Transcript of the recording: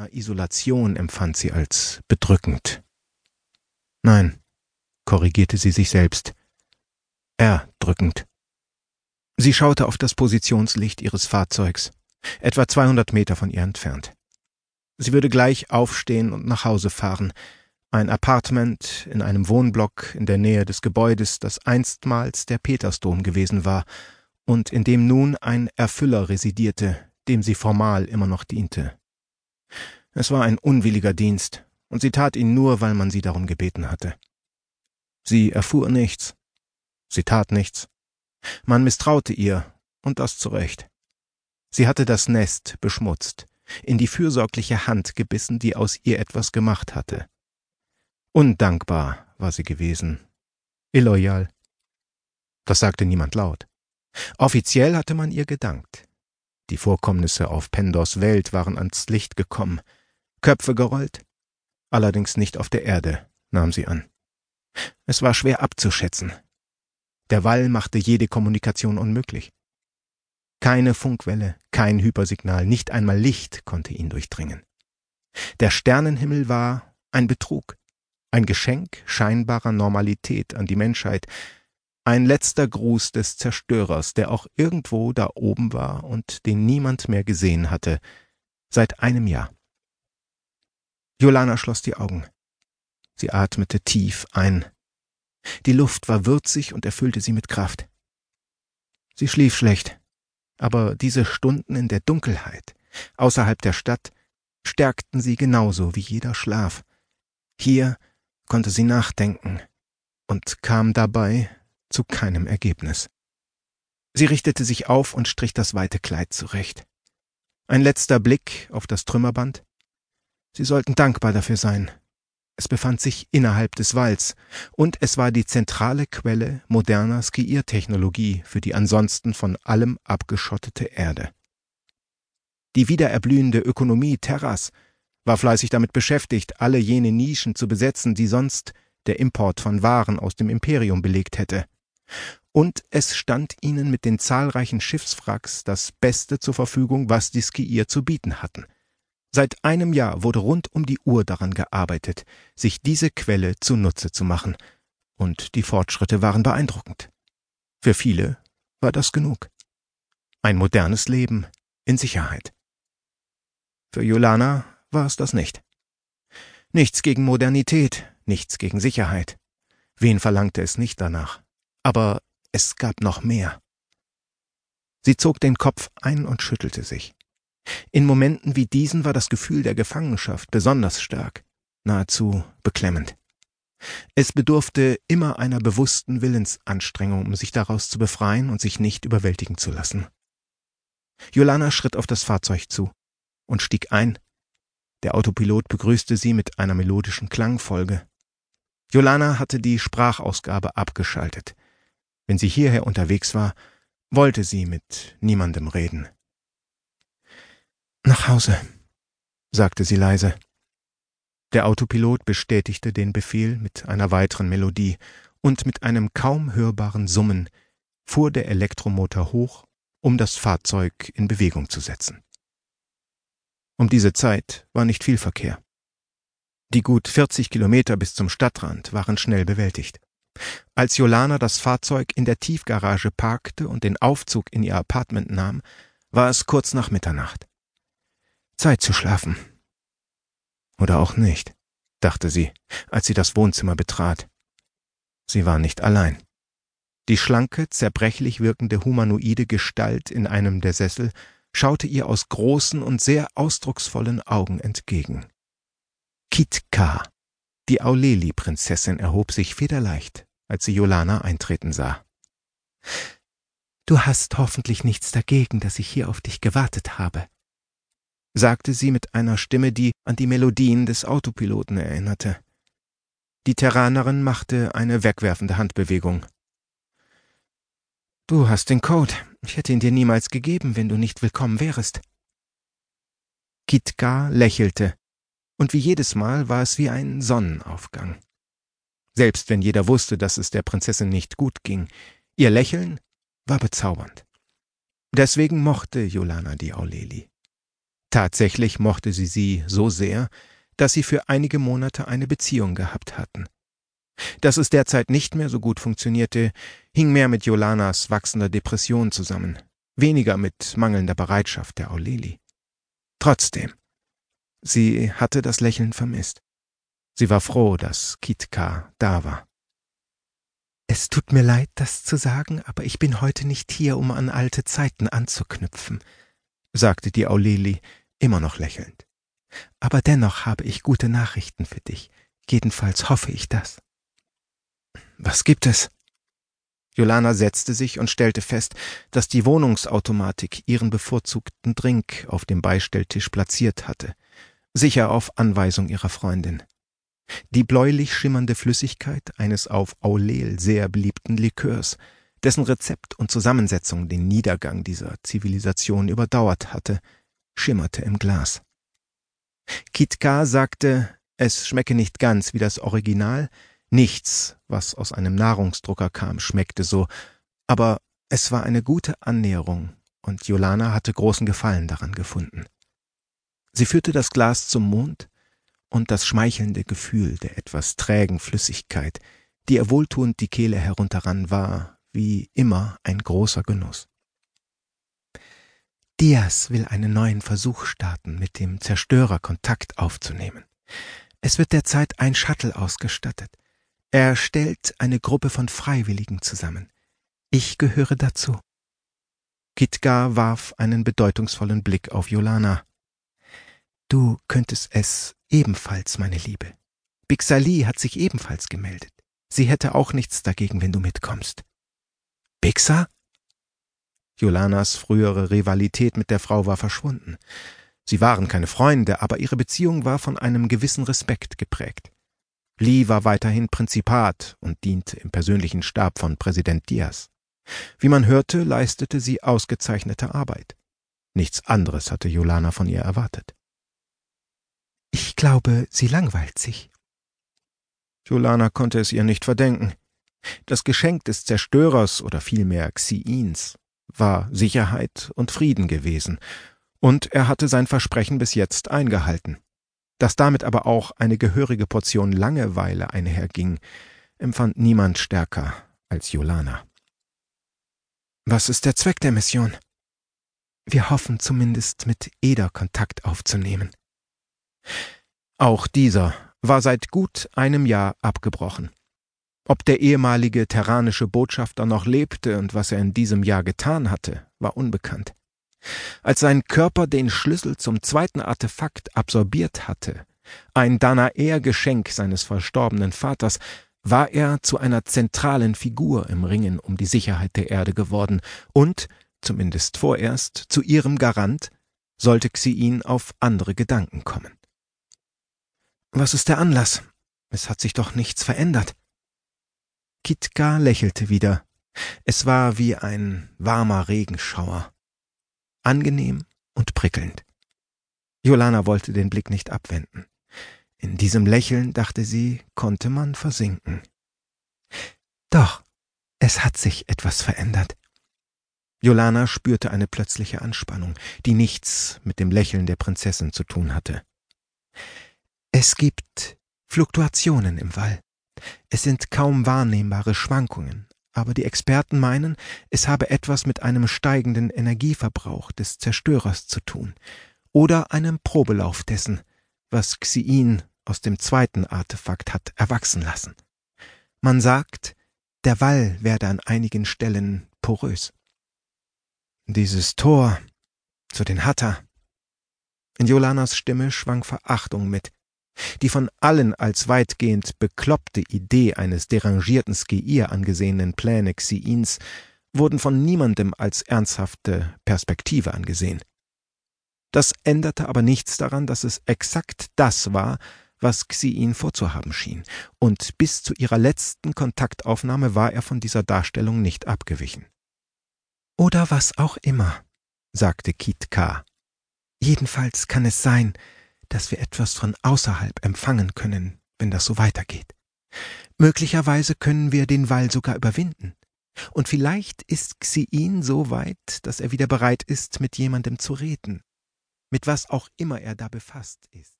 seiner Isolation empfand sie als bedrückend. Nein, korrigierte sie sich selbst, erdrückend. Sie schaute auf das Positionslicht ihres Fahrzeugs, etwa 200 Meter von ihr entfernt. Sie würde gleich aufstehen und nach Hause fahren, ein Apartment in einem Wohnblock in der Nähe des Gebäudes, das einstmals der Petersdom gewesen war und in dem nun ein Erfüller residierte, dem sie formal immer noch diente. Es war ein unwilliger Dienst, und sie tat ihn nur, weil man sie darum gebeten hatte. Sie erfuhr nichts, sie tat nichts. Man misstraute ihr, und das zu Recht. Sie hatte das Nest beschmutzt, in die fürsorgliche Hand gebissen, die aus ihr etwas gemacht hatte. Undankbar war sie gewesen, illoyal. Das sagte niemand laut. Offiziell hatte man ihr gedankt. Die Vorkommnisse auf Pendors Welt waren ans Licht gekommen, Köpfe gerollt, allerdings nicht auf der Erde, nahm sie an. Es war schwer abzuschätzen. Der Wall machte jede Kommunikation unmöglich. Keine Funkwelle, kein Hypersignal, nicht einmal Licht konnte ihn durchdringen. Der Sternenhimmel war ein Betrug, ein Geschenk scheinbarer Normalität an die Menschheit, ein letzter Gruß des Zerstörers, der auch irgendwo da oben war und den niemand mehr gesehen hatte, seit einem Jahr. Jolana schloss die Augen. Sie atmete tief ein. Die Luft war würzig und erfüllte sie mit Kraft. Sie schlief schlecht, aber diese Stunden in der Dunkelheit, außerhalb der Stadt, stärkten sie genauso wie jeder Schlaf. Hier konnte sie nachdenken und kam dabei zu keinem Ergebnis. Sie richtete sich auf und strich das weite Kleid zurecht. Ein letzter Blick auf das Trümmerband. Sie sollten dankbar dafür sein, es befand sich innerhalb des Walls, und es war die zentrale Quelle moderner Skiiertechnologie für die ansonsten von allem abgeschottete Erde. Die wiedererblühende Ökonomie Terras war fleißig damit beschäftigt, alle jene Nischen zu besetzen, die sonst der Import von Waren aus dem Imperium belegt hätte. Und es stand ihnen mit den zahlreichen Schiffswracks das Beste zur Verfügung, was die Skier zu bieten hatten – Seit einem Jahr wurde rund um die Uhr daran gearbeitet, sich diese Quelle zunutze zu machen, und die Fortschritte waren beeindruckend. Für viele war das genug. Ein modernes Leben in Sicherheit. Für Jolana war es das nicht. Nichts gegen Modernität, nichts gegen Sicherheit. Wen verlangte es nicht danach? Aber es gab noch mehr. Sie zog den Kopf ein und schüttelte sich. In Momenten wie diesen war das Gefühl der Gefangenschaft besonders stark, nahezu beklemmend. Es bedurfte immer einer bewussten Willensanstrengung, um sich daraus zu befreien und sich nicht überwältigen zu lassen. Jolana schritt auf das Fahrzeug zu und stieg ein. Der Autopilot begrüßte sie mit einer melodischen Klangfolge. Jolana hatte die Sprachausgabe abgeschaltet. Wenn sie hierher unterwegs war, wollte sie mit niemandem reden. Nach Hause, sagte sie leise. Der Autopilot bestätigte den Befehl mit einer weiteren Melodie, und mit einem kaum hörbaren Summen fuhr der Elektromotor hoch, um das Fahrzeug in Bewegung zu setzen. Um diese Zeit war nicht viel Verkehr. Die gut 40 Kilometer bis zum Stadtrand waren schnell bewältigt. Als Jolana das Fahrzeug in der Tiefgarage parkte und den Aufzug in ihr Apartment nahm, war es kurz nach Mitternacht. Zeit zu schlafen. Oder auch nicht, dachte sie, als sie das Wohnzimmer betrat. Sie war nicht allein. Die schlanke, zerbrechlich wirkende humanoide Gestalt in einem der Sessel schaute ihr aus großen und sehr ausdrucksvollen Augen entgegen. Kitka, die Auleli-Prinzessin, erhob sich federleicht, als sie Jolana eintreten sah. Du hast hoffentlich nichts dagegen, dass ich hier auf dich gewartet habe, sagte sie mit einer Stimme, die an die Melodien des Autopiloten erinnerte. Die Terranerin machte eine wegwerfende Handbewegung. Du hast den Code. Ich hätte ihn dir niemals gegeben, wenn du nicht willkommen wärest. Kitka lächelte, und wie jedes Mal war es wie ein Sonnenaufgang. Selbst wenn jeder wusste, dass es der Prinzessin nicht gut ging, ihr Lächeln war bezaubernd. Deswegen mochte Jolana die Auleli. Tatsächlich mochte sie sie so sehr, dass sie für einige Monate eine Beziehung gehabt hatten. Dass es derzeit nicht mehr so gut funktionierte, hing mehr mit Jolanas wachsender Depression zusammen, weniger mit mangelnder Bereitschaft der Auleli. Trotzdem, sie hatte das Lächeln vermisst. Sie war froh, dass Kitka da war. Es tut mir leid, das zu sagen, aber ich bin heute nicht hier, um an alte Zeiten anzuknüpfen, sagte die Auleli, immer noch lächelnd. Aber dennoch habe ich gute Nachrichten für dich. Jedenfalls hoffe ich das. Was gibt es? Jolana setzte sich und stellte fest, dass die Wohnungsautomatik ihren bevorzugten Drink auf dem Beistelltisch platziert hatte, sicher auf Anweisung ihrer Freundin. Die bläulich schimmernde Flüssigkeit eines auf Aulel sehr beliebten Likörs, dessen Rezept und Zusammensetzung den Niedergang dieser Zivilisation überdauert hatte, schimmerte im Glas. Kitka sagte, es schmecke nicht ganz wie das Original, nichts, was aus einem Nahrungsdrucker kam, schmeckte so, aber es war eine gute Annäherung, und Jolana hatte großen Gefallen daran gefunden. Sie führte das Glas zum Mond, und das schmeichelnde Gefühl der etwas trägen Flüssigkeit, die ihr wohltuend die Kehle herunterrann, war, wie immer, ein großer Genuss. Diaz will einen neuen Versuch starten, mit dem Zerstörer Kontakt aufzunehmen. Es wird derzeit ein Shuttle ausgestattet. Er stellt eine Gruppe von Freiwilligen zusammen. Ich gehöre dazu. Kitgar warf einen bedeutungsvollen Blick auf Jolana. Du könntest es ebenfalls, meine Liebe. Bixali hat sich ebenfalls gemeldet. Sie hätte auch nichts dagegen, wenn du mitkommst. Bixa? Jolanas frühere Rivalität mit der Frau war verschwunden. Sie waren keine Freunde, aber ihre Beziehung war von einem gewissen Respekt geprägt. Lee war weiterhin Prinzipat und diente im persönlichen Stab von Präsident Diaz. Wie man hörte, leistete sie ausgezeichnete Arbeit. Nichts anderes hatte Jolana von ihr erwartet. Ich glaube, sie langweilt sich. Jolana konnte es ihr nicht verdenken. Das Geschenk des Zerstörers oder vielmehr Xiins war Sicherheit und Frieden gewesen, und er hatte sein Versprechen bis jetzt eingehalten. Dass damit aber auch eine gehörige Portion Langeweile einherging, empfand niemand stärker als Jolana. Was ist der Zweck der Mission? Wir hoffen zumindest mit Eder Kontakt aufzunehmen. Auch dieser war seit gut einem Jahr abgebrochen. Ob der ehemalige terranische Botschafter noch lebte und was er in diesem Jahr getan hatte, war unbekannt. Als sein Körper den Schlüssel zum zweiten Artefakt absorbiert hatte, ein Danaer-Geschenk seines verstorbenen Vaters, war er zu einer zentralen Figur im Ringen um die Sicherheit der Erde geworden und, zumindest vorerst, zu ihrem Garant, sollte Xiin auf andere Gedanken kommen. Was ist der Anlass? Es hat sich doch nichts verändert. Kitka lächelte wieder. Es war wie ein warmer Regenschauer. Angenehm und prickelnd. Jolana wollte den Blick nicht abwenden. In diesem Lächeln, dachte sie, konnte man versinken. Doch, es hat sich etwas verändert. Jolana spürte eine plötzliche Anspannung, die nichts mit dem Lächeln der Prinzessin zu tun hatte. Es gibt Fluktuationen im Wall. Es sind kaum wahrnehmbare Schwankungen, aber die Experten meinen, es habe etwas mit einem steigenden Energieverbrauch des Zerstörers zu tun oder einem Probelauf dessen, was Xiin aus dem zweiten Artefakt hat erwachsen lassen. Man sagt, der Wall werde an einigen Stellen porös. Dieses Tor zu den Hatter. In Jolanas Stimme schwang Verachtung mit. Die von allen als weitgehend bekloppte Idee eines derangierten Skeir angesehenen Pläne Xiins wurden von niemandem als ernsthafte Perspektive angesehen. Das änderte aber nichts daran, dass es exakt das war, was Xiin vorzuhaben schien, und bis zu ihrer letzten Kontaktaufnahme war er von dieser Darstellung nicht abgewichen. Oder was auch immer, sagte Kit K. Jedenfalls kann es sein, dass wir etwas von außerhalb empfangen können, wenn das so weitergeht. Möglicherweise können wir den Wall sogar überwinden. Und vielleicht ist Xiin so weit, dass er wieder bereit ist, mit jemandem zu reden. mit was auch immer er da befasst ist.